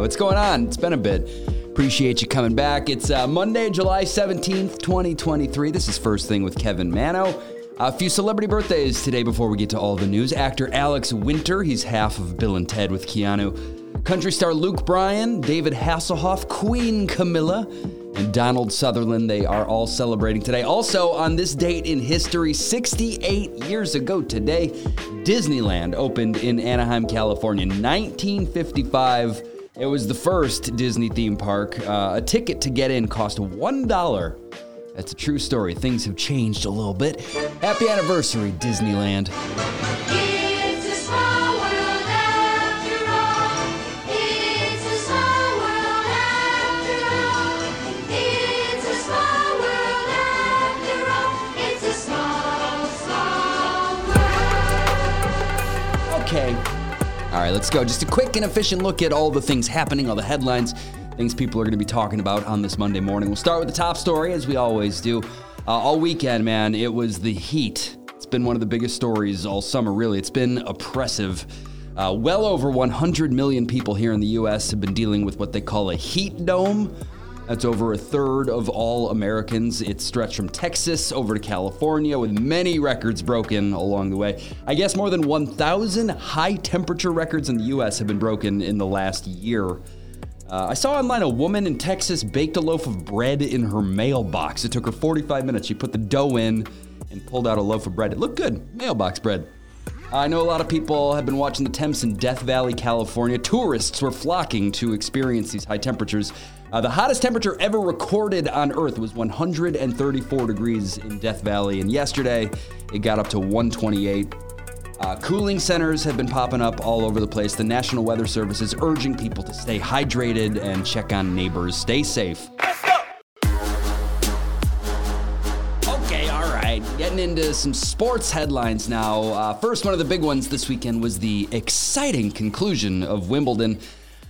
What's going on? It's been a bit. Appreciate you coming back. It's uh, Monday, July 17th, 2023. This is First Thing with Kevin Mano. A few celebrity birthdays today before we get to all the news. Actor Alex Winter, he's half of Bill and Ted with Keanu. Country star Luke Bryan, David Hasselhoff, Queen Camilla, and Donald Sutherland. They are all celebrating today. Also, on this date in history, 68 years ago today, Disneyland opened in Anaheim, California. 1955. It was the first Disney theme park. Uh, a ticket to get in cost $1. That's a true story. Things have changed a little bit. Happy anniversary, Disneyland. It's a small world after all. It's a small world after all. It's a small world after all. It's a small, small world. Okay. Right, let's go. Just a quick and efficient look at all the things happening, all the headlines, things people are going to be talking about on this Monday morning. We'll start with the top story, as we always do. Uh, all weekend, man, it was the heat. It's been one of the biggest stories all summer, really. It's been oppressive. Uh, well over 100 million people here in the U.S. have been dealing with what they call a heat dome. That's over a third of all Americans. It's stretched from Texas over to California with many records broken along the way. I guess more than 1,000 high temperature records in the US have been broken in the last year. Uh, I saw online a woman in Texas baked a loaf of bread in her mailbox. It took her 45 minutes. She put the dough in and pulled out a loaf of bread. It looked good. Mailbox bread. I know a lot of people have been watching the temps in Death Valley, California. Tourists were flocking to experience these high temperatures. Uh, the hottest temperature ever recorded on Earth was 134 degrees in Death Valley, and yesterday it got up to 128. Uh, cooling centers have been popping up all over the place. The National Weather Service is urging people to stay hydrated and check on neighbors. Stay safe. Right. Getting into some sports headlines now. Uh, first, one of the big ones this weekend was the exciting conclusion of Wimbledon.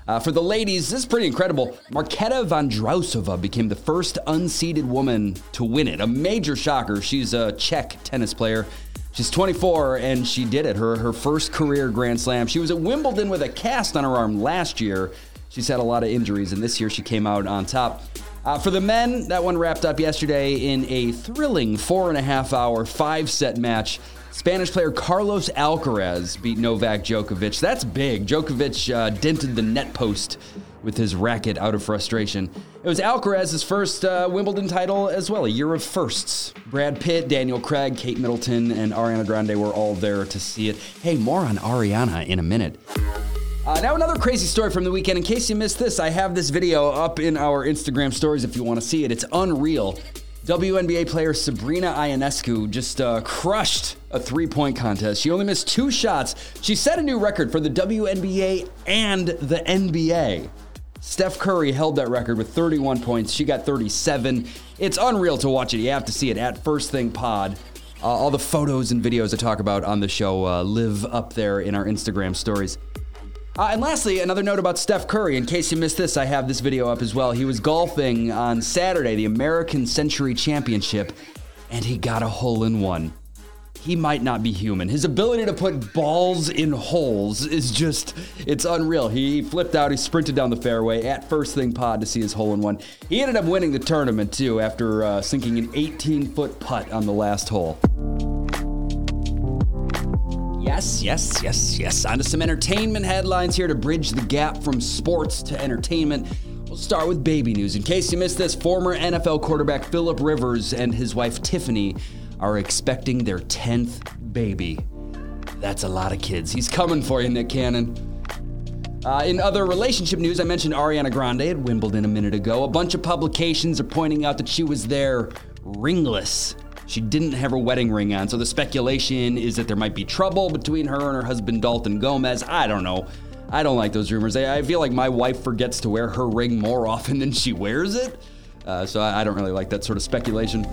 Uh, for the ladies, this is pretty incredible. Marketa Vondrausova became the first unseeded woman to win it. A major shocker. She's a Czech tennis player. She's 24 and she did it. Her her first career Grand Slam. She was at Wimbledon with a cast on her arm last year. She's had a lot of injuries, and this year she came out on top. Uh, for the men, that one wrapped up yesterday in a thrilling four and a half hour, five set match. Spanish player Carlos Alcaraz beat Novak Djokovic. That's big. Djokovic uh, dented the net post with his racket out of frustration. It was Alcaraz's first uh, Wimbledon title as well, a year of firsts. Brad Pitt, Daniel Craig, Kate Middleton, and Ariana Grande were all there to see it. Hey, more on Ariana in a minute. Uh, now, another crazy story from the weekend. In case you missed this, I have this video up in our Instagram stories if you want to see it. It's unreal. WNBA player Sabrina Ionescu just uh, crushed a three point contest. She only missed two shots. She set a new record for the WNBA and the NBA. Steph Curry held that record with 31 points. She got 37. It's unreal to watch it. You have to see it at First Thing Pod. Uh, all the photos and videos I talk about on the show uh, live up there in our Instagram stories. Uh, and lastly, another note about Steph Curry. In case you missed this, I have this video up as well. He was golfing on Saturday, the American Century Championship, and he got a hole in one. He might not be human. His ability to put balls in holes is just, it's unreal. He flipped out, he sprinted down the fairway at First Thing Pod to see his hole in one. He ended up winning the tournament too after uh, sinking an 18 foot putt on the last hole. Yes, yes, yes, yes. On to some entertainment headlines here to bridge the gap from sports to entertainment. We'll start with baby news. In case you missed this, former NFL quarterback Philip Rivers and his wife Tiffany are expecting their 10th baby. That's a lot of kids. He's coming for you, Nick Cannon. Uh, in other relationship news, I mentioned Ariana Grande at Wimbledon a minute ago. A bunch of publications are pointing out that she was there ringless. She didn't have her wedding ring on, so the speculation is that there might be trouble between her and her husband Dalton Gomez. I don't know. I don't like those rumors. I, feel like my wife forgets to wear her ring more often than she wears it. Uh, so I, I don't really like that sort of speculation.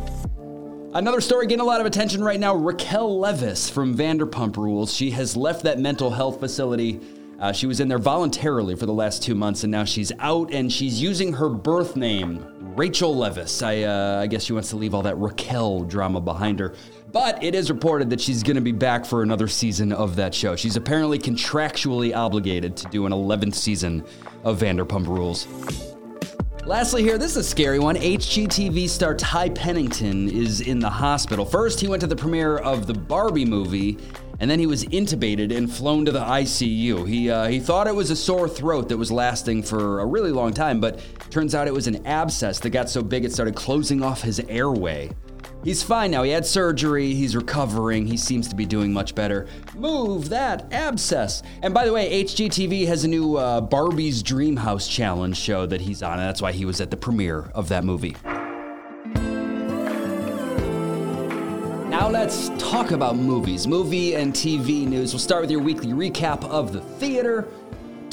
Another story getting a lot of attention right now Raquel Levis from Vanderpump Rules. She has left that mental health facility. Uh, she was in there voluntarily for the last two months, and now she's out and she's using her birth name, Rachel Levis. I, uh, I guess she wants to leave all that Raquel drama behind her. But it is reported that she's going to be back for another season of that show. She's apparently contractually obligated to do an 11th season of Vanderpump Rules. Lastly, here, this is a scary one. HGTV star Ty Pennington is in the hospital. First, he went to the premiere of the Barbie movie, and then he was intubated and flown to the ICU. He, uh, he thought it was a sore throat that was lasting for a really long time, but turns out it was an abscess that got so big it started closing off his airway. He's fine now. He had surgery. He's recovering. He seems to be doing much better. Move that abscess. And by the way, HGTV has a new uh, Barbie's Dream House Challenge show that he's on, and that's why he was at the premiere of that movie. Now let's talk about movies, movie and TV news. We'll start with your weekly recap of the theater.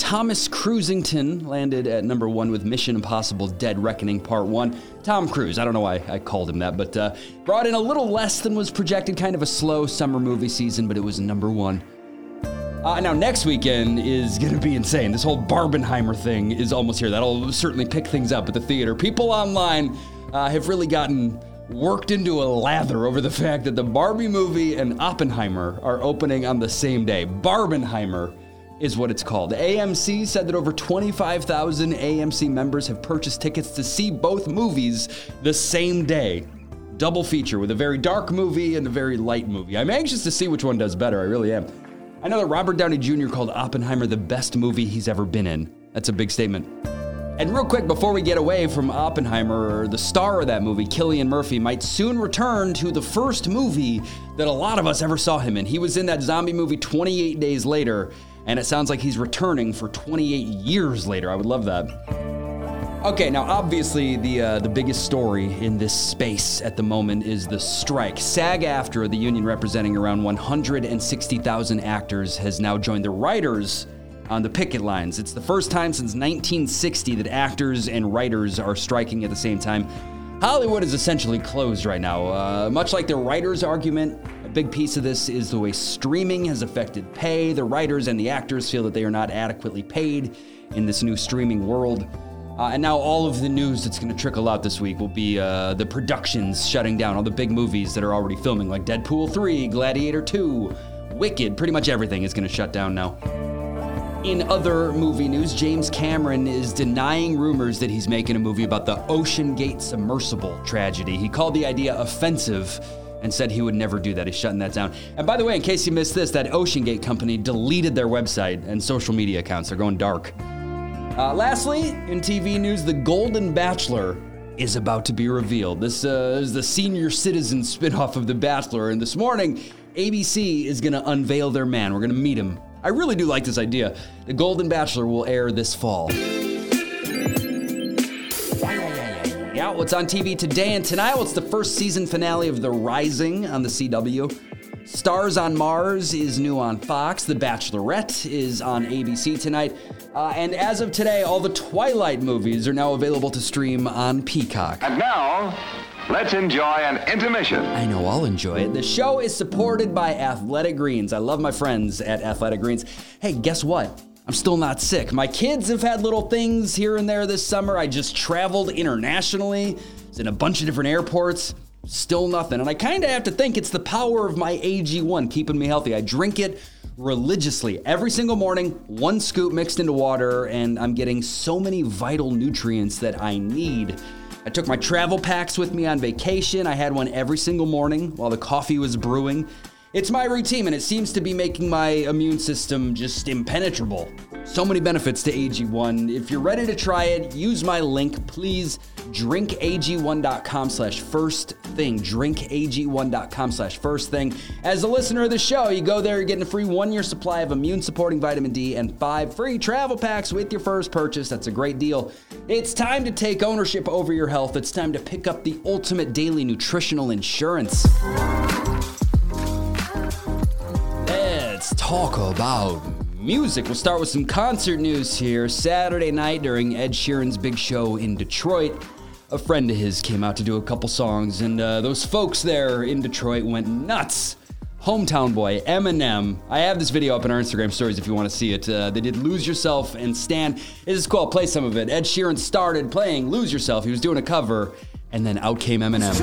Thomas Cruisington landed at number one with Mission Impossible Dead Reckoning Part 1. Tom Cruise, I don't know why I called him that, but uh, brought in a little less than was projected, kind of a slow summer movie season, but it was number one. Uh, now, next weekend is going to be insane. This whole Barbenheimer thing is almost here. That'll certainly pick things up at the theater. People online uh, have really gotten worked into a lather over the fact that the Barbie movie and Oppenheimer are opening on the same day. Barbenheimer is what it's called. AMC said that over 25,000 AMC members have purchased tickets to see both movies the same day. Double feature with a very dark movie and a very light movie. I'm anxious to see which one does better. I really am. I know that Robert Downey Jr. called Oppenheimer the best movie he's ever been in. That's a big statement. And real quick, before we get away from Oppenheimer, the star of that movie, Killian Murphy, might soon return to the first movie that a lot of us ever saw him in. He was in that zombie movie 28 Days Later, and it sounds like he's returning for 28 years later. I would love that. Okay, now obviously the uh, the biggest story in this space at the moment is the strike. SAG-AFTRA, the union representing around 160,000 actors, has now joined the writers on the picket lines. It's the first time since 1960 that actors and writers are striking at the same time. Hollywood is essentially closed right now. Uh, much like the writers' argument, a big piece of this is the way streaming has affected pay. The writers and the actors feel that they are not adequately paid in this new streaming world. Uh, and now all of the news that's going to trickle out this week will be uh, the productions shutting down, all the big movies that are already filming, like Deadpool 3, Gladiator 2, Wicked. Pretty much everything is going to shut down now. In other movie news, James Cameron is denying rumors that he's making a movie about the Ocean Gate submersible tragedy. He called the idea offensive and said he would never do that. He's shutting that down. And by the way, in case you missed this, that Ocean Gate company deleted their website and social media accounts. They're going dark. Uh, lastly, in TV news, The Golden Bachelor is about to be revealed. This uh, is the senior citizen spinoff of The Bachelor, and this morning, ABC is going to unveil their man. We're going to meet him. I really do like this idea. The Golden Bachelor will air this fall. Yeah, what's on TV today and tonight? It's the first season finale of The Rising on the CW. Stars on Mars is new on Fox. The Bachelorette is on ABC tonight. Uh, and as of today, all the Twilight movies are now available to stream on Peacock. And now, let's enjoy an intermission. I know I'll enjoy it. The show is supported by Athletic Greens. I love my friends at Athletic Greens. Hey, guess what? I'm still not sick. My kids have had little things here and there this summer. I just traveled internationally, was in a bunch of different airports. Still nothing. And I kind of have to think it's the power of my AG1 keeping me healthy. I drink it religiously every single morning, one scoop mixed into water, and I'm getting so many vital nutrients that I need. I took my travel packs with me on vacation. I had one every single morning while the coffee was brewing. It's my routine and it seems to be making my immune system just impenetrable. So many benefits to AG1. If you're ready to try it, use my link. Please drinkag1.com slash first thing. Drinkag1.com slash first thing. As a listener of the show, you go there, you're getting a free one year supply of immune supporting vitamin D and five free travel packs with your first purchase. That's a great deal. It's time to take ownership over your health. It's time to pick up the ultimate daily nutritional insurance. Let's talk about music. We'll start with some concert news here. Saturday night during Ed Sheeran's big show in Detroit, a friend of his came out to do a couple songs, and uh, those folks there in Detroit went nuts. Hometown Boy, Eminem. I have this video up in our Instagram stories if you want to see it. Uh, they did Lose Yourself and Stand. This is cool. I'll play some of it. Ed Sheeran started playing Lose Yourself. He was doing a cover, and then out came Eminem.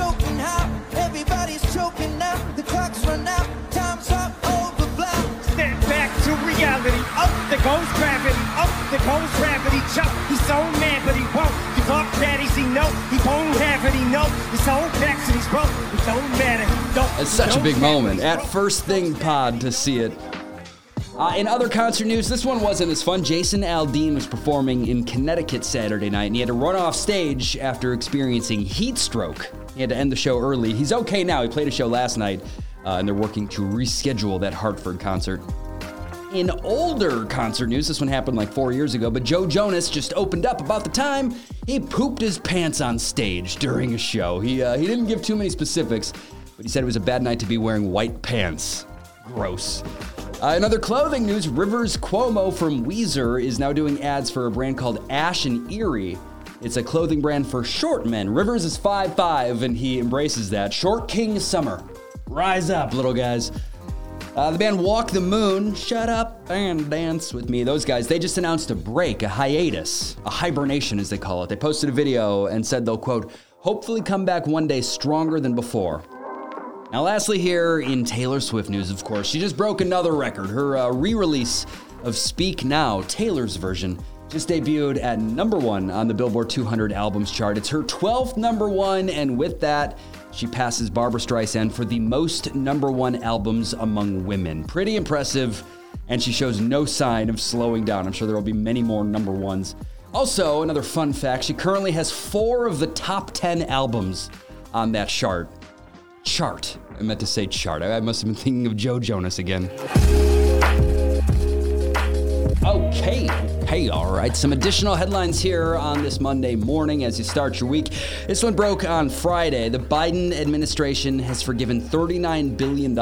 To reality. Up goes gravity. Up there goes gravity. Chuck, he's so mad, but he won't give up. Daddies, he know he won't have it. He know his backs and he's broke. It don't matter. Don't, It's such a big moment at First Thing Pod to see it. Uh, in other concert news, this one wasn't as fun. Jason Aldean was performing in Connecticut Saturday night, and he had to run off stage after experiencing heat stroke. He had to end the show early. He's okay now. He played a show last night, uh, and they're working to reschedule that Hartford concert. In older concert news, this one happened like four years ago, but Joe Jonas just opened up about the time he pooped his pants on stage during a show. He, uh, he didn't give too many specifics, but he said it was a bad night to be wearing white pants. Gross. Uh, in other clothing news, Rivers Cuomo from Weezer is now doing ads for a brand called Ash and Erie. It's a clothing brand for short men. Rivers is 5'5 and he embraces that. Short King Summer. Rise up, little guys. Uh, the band Walk the Moon, shut up and dance with me. Those guys, they just announced a break, a hiatus, a hibernation as they call it. They posted a video and said they'll, quote, hopefully come back one day stronger than before. Now, lastly, here in Taylor Swift news, of course, she just broke another record. Her uh, re release of Speak Now, Taylor's version, just debuted at number one on the Billboard 200 albums chart. It's her 12th number one, and with that, she passes Barbara Streisand for the most number one albums among women. Pretty impressive, and she shows no sign of slowing down. I'm sure there will be many more number ones. Also, another fun fact she currently has four of the top 10 albums on that chart chart. I meant to say chart. I I must have been thinking of Joe Jonas again. Okay, Hey, all right. Some additional headlines here on this Monday morning as you start your week. This one broke on Friday. The Biden administration has forgiven $39 billion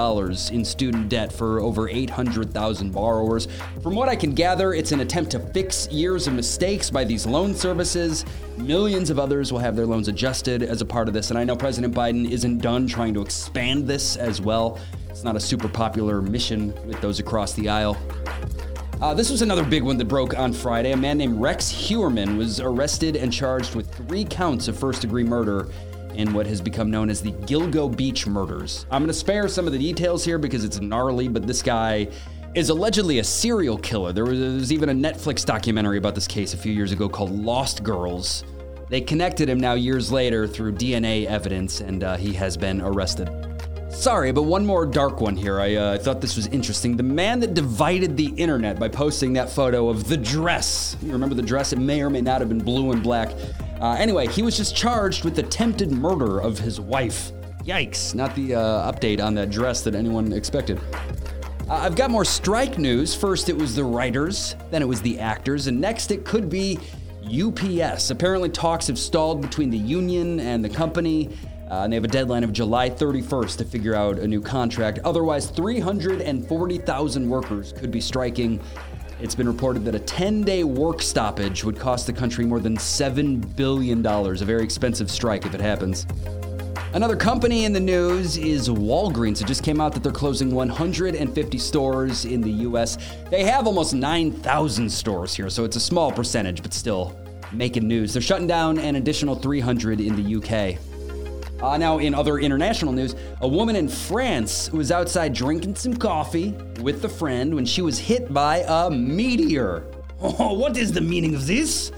in student debt for over 800,000 borrowers. From what I can gather, it's an attempt to fix years of mistakes by these loan services. Millions of others will have their loans adjusted as a part of this, and I know President Biden isn't done trying to expand this as well. It's not a super popular mission with those across the aisle. Uh, this was another big one that broke on Friday. A man named Rex Hewerman was arrested and charged with three counts of first degree murder in what has become known as the Gilgo Beach murders. I'm going to spare some of the details here because it's gnarly, but this guy is allegedly a serial killer. There was, there was even a Netflix documentary about this case a few years ago called Lost Girls. They connected him now years later through DNA evidence, and uh, he has been arrested. Sorry, but one more dark one here. I uh, thought this was interesting. The man that divided the internet by posting that photo of the dress. You remember the dress? It may or may not have been blue and black. Uh, anyway, he was just charged with attempted murder of his wife. Yikes, not the uh, update on that dress that anyone expected. Uh, I've got more strike news. First, it was the writers, then it was the actors, and next, it could be UPS. Apparently, talks have stalled between the union and the company. Uh, and they have a deadline of July 31st to figure out a new contract. Otherwise, 340,000 workers could be striking. It's been reported that a 10 day work stoppage would cost the country more than $7 billion, a very expensive strike if it happens. Another company in the news is Walgreens. It just came out that they're closing 150 stores in the US. They have almost 9,000 stores here, so it's a small percentage, but still making news. They're shutting down an additional 300 in the UK. Uh, now, in other international news, a woman in France was outside drinking some coffee with a friend when she was hit by a meteor. Oh, what is the meaning of this?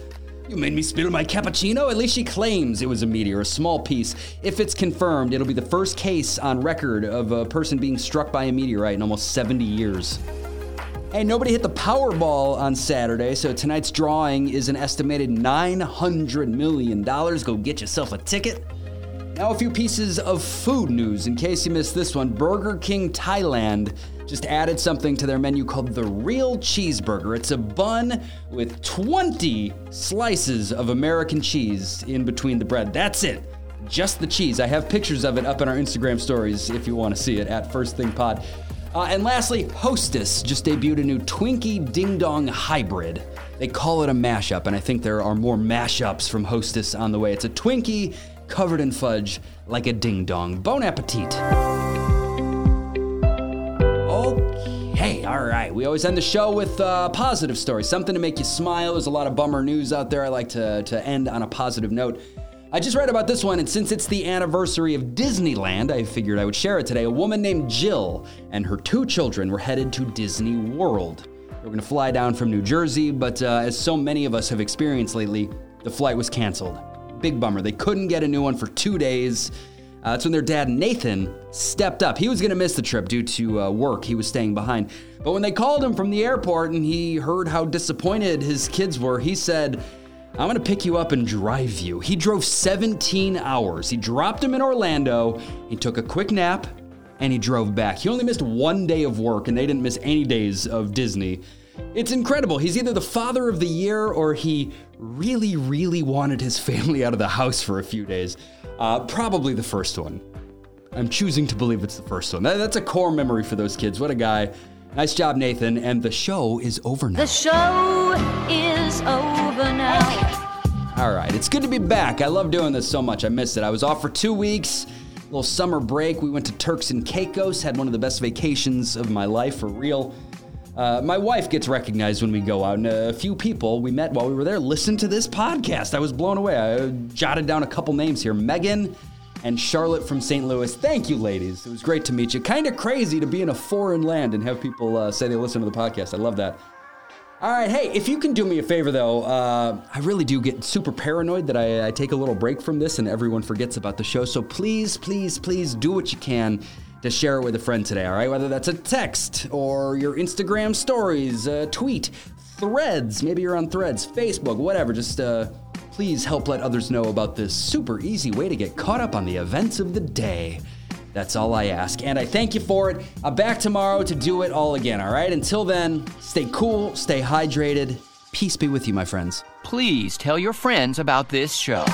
You made me spill my cappuccino? At least she claims it was a meteor, a small piece. If it's confirmed, it'll be the first case on record of a person being struck by a meteorite in almost 70 years. Hey, nobody hit the Powerball on Saturday, so tonight's drawing is an estimated $900 million. Go get yourself a ticket. Now, a few pieces of food news in case you missed this one. Burger King Thailand just added something to their menu called the Real Cheeseburger. It's a bun with 20 slices of American cheese in between the bread. That's it. Just the cheese. I have pictures of it up in our Instagram stories if you want to see it at First Thing Pod. Uh, and lastly, Hostess just debuted a new Twinkie Ding Dong Hybrid. They call it a mashup, and I think there are more mashups from Hostess on the way. It's a Twinkie covered in fudge like a ding dong. Bon appetit. Okay, all right. We always end the show with a positive story, something to make you smile. There's a lot of bummer news out there. I like to, to end on a positive note. I just read about this one, and since it's the anniversary of Disneyland, I figured I would share it today. A woman named Jill and her two children were headed to Disney World. They were going to fly down from New Jersey, but uh, as so many of us have experienced lately, the flight was canceled. Big bummer. They couldn't get a new one for two days. Uh, that's when their dad, Nathan, stepped up. He was going to miss the trip due to uh, work. He was staying behind. But when they called him from the airport and he heard how disappointed his kids were, he said, I'm going to pick you up and drive you. He drove 17 hours. He dropped him in Orlando. He took a quick nap and he drove back. He only missed one day of work and they didn't miss any days of Disney. It's incredible. He's either the father of the year or he really, really wanted his family out of the house for a few days. Uh, probably the first one. I'm choosing to believe it's the first one. That- that's a core memory for those kids. What a guy. Nice job, Nathan. And the show is over now. The show is over now. All right, it's good to be back. I love doing this so much. I missed it. I was off for two weeks, little summer break. We went to Turks and Caicos, had one of the best vacations of my life for real. Uh, my wife gets recognized when we go out, and a few people we met while we were there listened to this podcast. I was blown away. I jotted down a couple names here Megan and Charlotte from St. Louis. Thank you, ladies. It was great to meet you. Kind of crazy to be in a foreign land and have people uh, say they listen to the podcast. I love that. All right, hey, if you can do me a favor though, uh, I really do get super paranoid that I, I take a little break from this and everyone forgets about the show. So please, please, please do what you can to share it with a friend today, all right? Whether that's a text or your Instagram stories, a tweet, threads, maybe you're on threads, Facebook, whatever. Just uh, please help let others know about this super easy way to get caught up on the events of the day. That's all I ask. And I thank you for it. I'm back tomorrow to do it all again, all right? Until then, stay cool, stay hydrated. Peace be with you, my friends. Please tell your friends about this show.